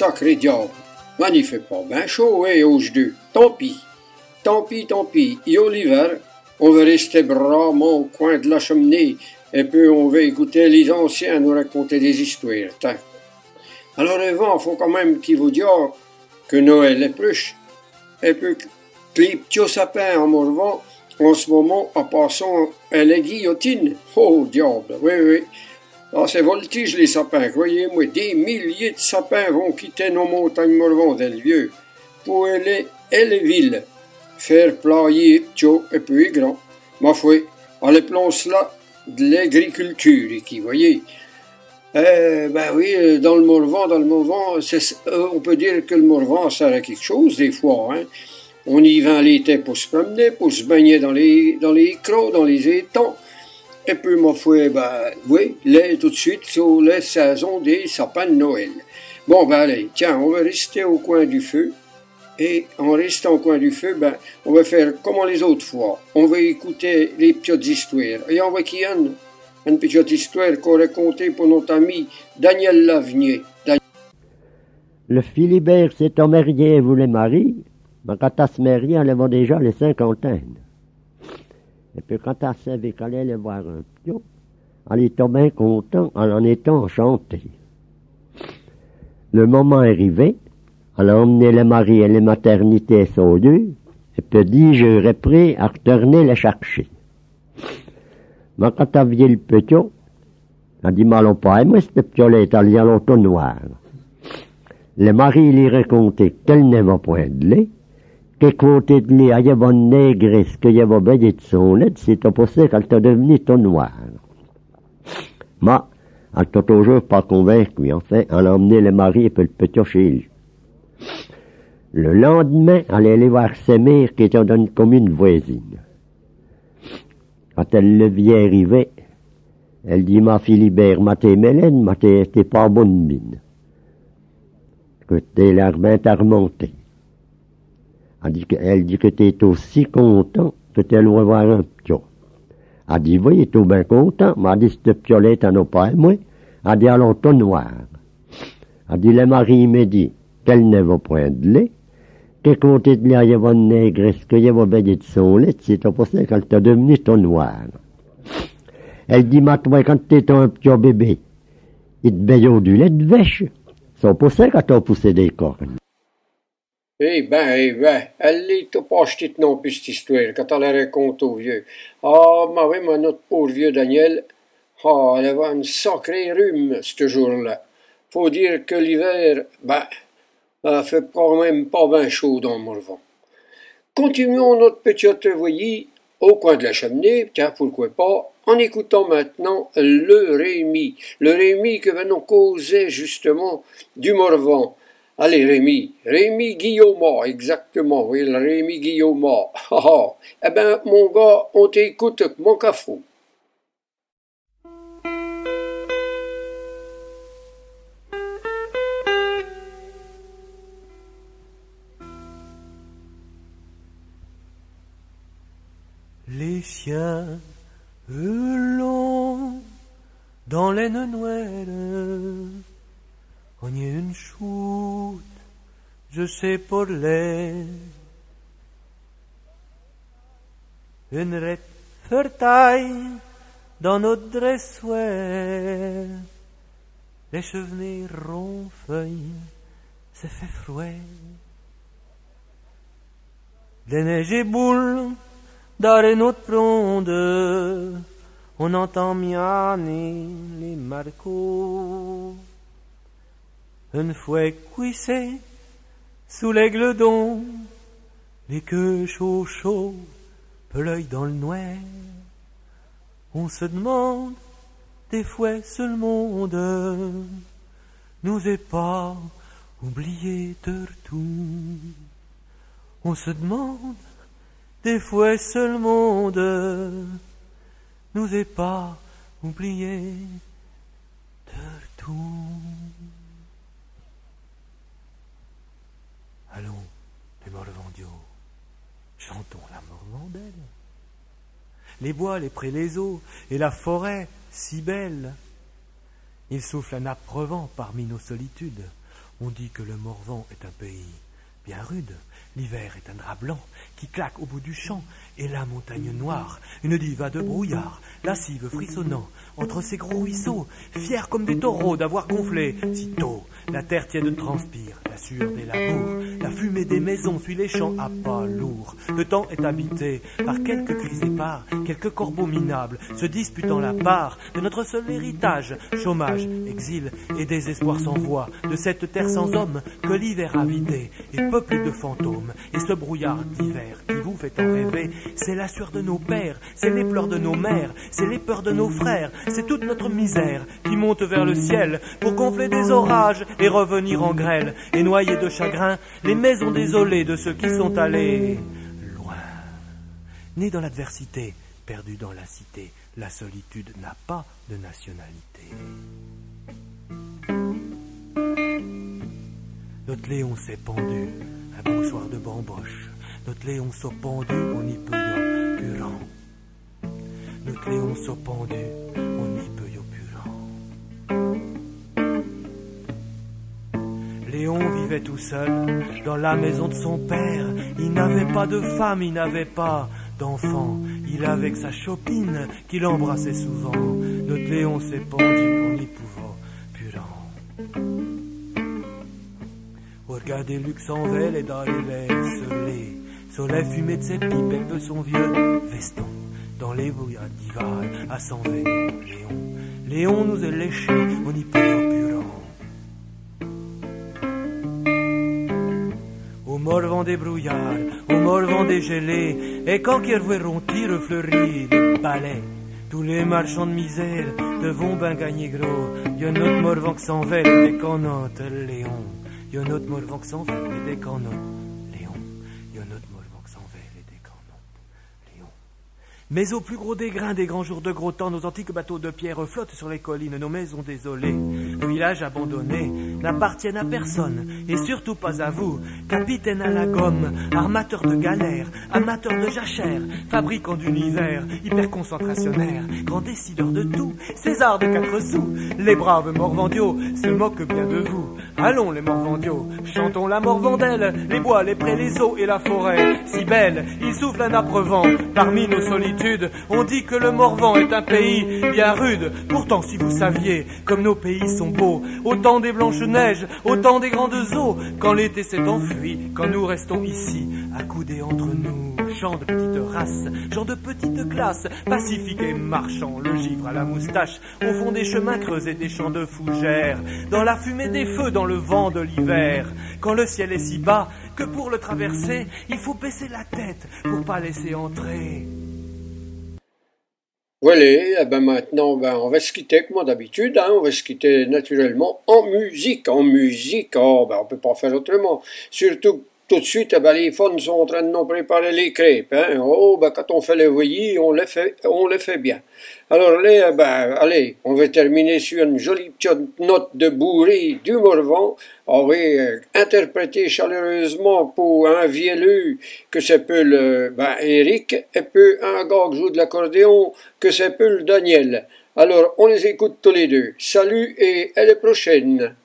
sacré diable. Ben, il fait pas bien chaud, hein, aujourd'hui. Tant pis. Tant pis, tant pis. Et l'hiver, on va rester bravement au coin de la cheminée et puis on va écouter les anciens nous raconter des histoires. Alors avant, faut quand même qu'il vous dise que Noël est proche et puis que les petits sapins en Morvan, en ce moment, en passant à la guillotine. Oh, diable, oui, oui. Ah, c'est voltige les sapins, croyez-moi. Des milliers de sapins vont quitter nos montagnes Morvan vieux pour aller à la ville, faire player petits et puis grand. Ma foi, les plonge là de l'agriculture, qui, voyez. Eh, ben oui, euh, dans le Morvan, dans le Morvan, euh, on peut dire que le Morvan sert à quelque chose des fois. Hein. On y va l'été pour se promener, pour se baigner dans les, dans les crocs, dans les étangs. Et puis, ma foi, ben oui, là, tout de suite, sur la saison des sapins de Noël. Bon, ben allez, tiens, on va rester au coin du feu. Et en restant au coin du feu, ben, on va faire comme les autres fois. On va écouter les petites histoires. Et on va qu'il y a une, petite histoire qu'on racontait pour notre ami Daniel Lavenier. Le Philibert s'est marié et voulait marier, mais quand elle se marier, elle déjà les cinquantaines. Et puis quand elle savait qu'elle allait voir un pion, elle était bien content, elle en était enchantée. Le moment arrivé, elle a emmené le mari et les maternités son lieu, et puis dit, j'aurais prêt à retourner les chercher. Mais quand elle vit le petit, elle dit, m'allons pas, moi, ce petit-là est allé à noir. Le mari lui racontait qu'elle n'avait point de lait, qu'à côté de lui, il y avait une négresse, qu'il y avait baigné de son lait, c'était pour ça qu'elle était devenue tout noire. Mais, elle n'était toujours pas convaincue, en fait, elle a emmené le mari puis le petit lui. Le lendemain, elle allait voir sa mère qui était dans une commune voisine. Quand elle le vit arriver, elle dit, ma Philibert, ma t'es Mélène, ma t'es pas bonne mine. Que t'es l'air bien remonté. Elle dit, elle dit que t'es aussi content que t'es allé voir un pion. Elle dit, oui, t'es bien content, m'a dit, cette piolet t'en as pas, moi. Elle dit, allons, ton noir. Elle dit, le mari me dit, qu'elle n'avait point de lait, que côté de là, il y avait une négresse, qu'il y avait baigné de son lait, c'est pour ça qu'elle t'a devenu ton noir. Elle dit, ma toi, quand t'étais un petit bébé, il te baillait du lait de vache. C'est pour ça qu'elle t'a poussé des cornes. Eh ben, eh ben, elle n'est pas achetée non plus cette histoire, quand elle la raconte au vieux. Ah, ma oui, mais notre pauvre vieux Daniel, ah, elle avait un sacré rhume, ce jour-là. Faut dire que l'hiver, ben, il fait quand même pas bien chaud dans Morvan. Continuons notre petite voyie au coin de la cheminée, tiens, pourquoi pas, en écoutant maintenant le Rémi. Le Rémi que venons causer justement du Morvan. Allez, Rémi, Rémi Guillaume, exactement, oui, Rémi Guillaume. Ah, ah. Eh ben, mon gars, on t'écoute mon cafou. Les chiens hurlent dans les noël. On y est une choute, je sais pour les. Une rette fertaille dans notre dressoir. Les chevenets ronfeuilles, ça fait froid. Des neiges et boules dans notre ronde, on entend mianer les marcots. Une fois cuissé sous l'aigle d'on, les queues chaud chaud, l'œil dans le noir. On se demande des fois ce le monde nous est pas oublié de tout. On se demande des fois seul monde nous est pas oublié de tout. Allons, les chantons la Morvandelle. Les bois, les prés, les eaux, et la forêt si belle. Il souffle un âpre vent parmi nos solitudes. On dit que le Morvan est un pays bien rude. L'hiver est un drap blanc qui claque au bout du champ, et la montagne noire, une diva de brouillard, lascive frissonnant entre ces gros ruisseaux, fiers comme des taureaux d'avoir gonflé si tôt. La terre tiède transpire, la sueur des labours, la fumée des maisons suit les champs à pas lourds. Le temps est habité par quelques cris épars, quelques corbeaux minables, se disputant la part de notre seul héritage. Chômage, exil et désespoir sans voix, de cette terre sans homme que l'hiver a vidé et peuplée de fantômes. Et ce brouillard d'hiver qui vous fait en rêver, c'est la sueur de nos pères, c'est les pleurs de nos mères, c'est les peurs de nos frères, c'est toute notre misère qui monte vers le ciel pour gonfler des orages et revenir en grêle et noyer de chagrin les maisons désolées de ceux qui sont allés loin. Nés dans l'adversité, perdus dans la cité, la solitude n'a pas de nationalité. Notre Léon s'est pendu, un beau soir de bamboche. Notre Léon s'est pendu, on y peut y purant. Notre Léon s'est pendu, on y peut y Léon vivait tout seul dans la maison de son père. Il n'avait pas de femme, il n'avait pas d'enfant. Il avait que sa chopine qu'il embrassait souvent. Notre Léon s'est pendu en y pouvant purant. Regardez Luxemvelle et dans les soleil. Soleil fumé de ses pipes et de son vieux veston. Dans les bouillards d'Ival à s'en Léon. Léon nous est léché, on y peut Au morvant des brouillards, au morvant des gelées, et quand qu'ils verront tire fleurir les palais, tous les marchands de misère devront ben gagner gros. Y'a notre morvant qui s'en va, et des canottes, Léon. Y'a notre morvant qui s'en va, et des canottes. Mais au plus gros des grains des grands jours de gros temps, nos antiques bateaux de pierre flottent sur les collines, nos maisons désolées, nos villages abandonnés n'appartiennent à personne, et surtout pas à vous, capitaine à la gomme, armateur de galères, amateur de jachères, fabricant d'univers, hyperconcentrationnaire, grand décideur de tout, César de quatre sous, les braves morvandiaux se moquent bien de vous. Allons les morvandiaux, chantons la morvandelle, les bois, les prés, les eaux et la forêt, si belle, il souffle un âpre vent. Parmi nos solitudes on dit que le Morvan est un pays bien rude. Pourtant, si vous saviez comme nos pays sont beaux, autant des blanches neiges, autant des grandes eaux, quand l'été s'est enfui, quand nous restons ici, accoudés entre nous, gens de petites races, gens de petites classes, pacifiques et marchands, le givre à la moustache, au fond des chemins creusés des champs de fougères, dans la fumée des feux, le vent de l'hiver, quand le ciel est si bas que pour le traverser, il faut baisser la tête pour pas laisser entrer. Voilà, eh ben maintenant, ben on va se quitter comme d'habitude, hein, on va se quitter naturellement en musique, en musique, oh, ben on peut pas faire autrement. Surtout tout de suite, eh ben, les fans sont en train de nous préparer les crêpes. Hein. Oh, ben, quand on fait les voyis, on les fait, on les fait bien. Alors là, eh ben, allez, on va terminer sur une jolie petite note de bourrée du Morvan. On va euh, interpréter chaleureusement pour un vielleux que c'est peu le ben, Eric et peu un gars qui joue de l'accordéon que c'est peu le Daniel. Alors, on les écoute tous les deux. Salut et à la prochaine.